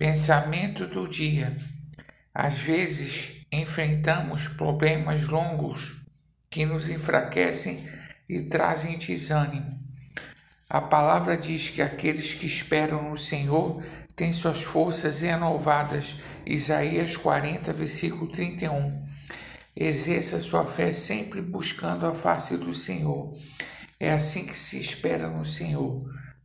Pensamento do dia. Às vezes enfrentamos problemas longos que nos enfraquecem e trazem desânimo. A palavra diz que aqueles que esperam no Senhor têm suas forças renovadas. Isaías 40, versículo 31. Exerça sua fé sempre buscando a face do Senhor. É assim que se espera no Senhor.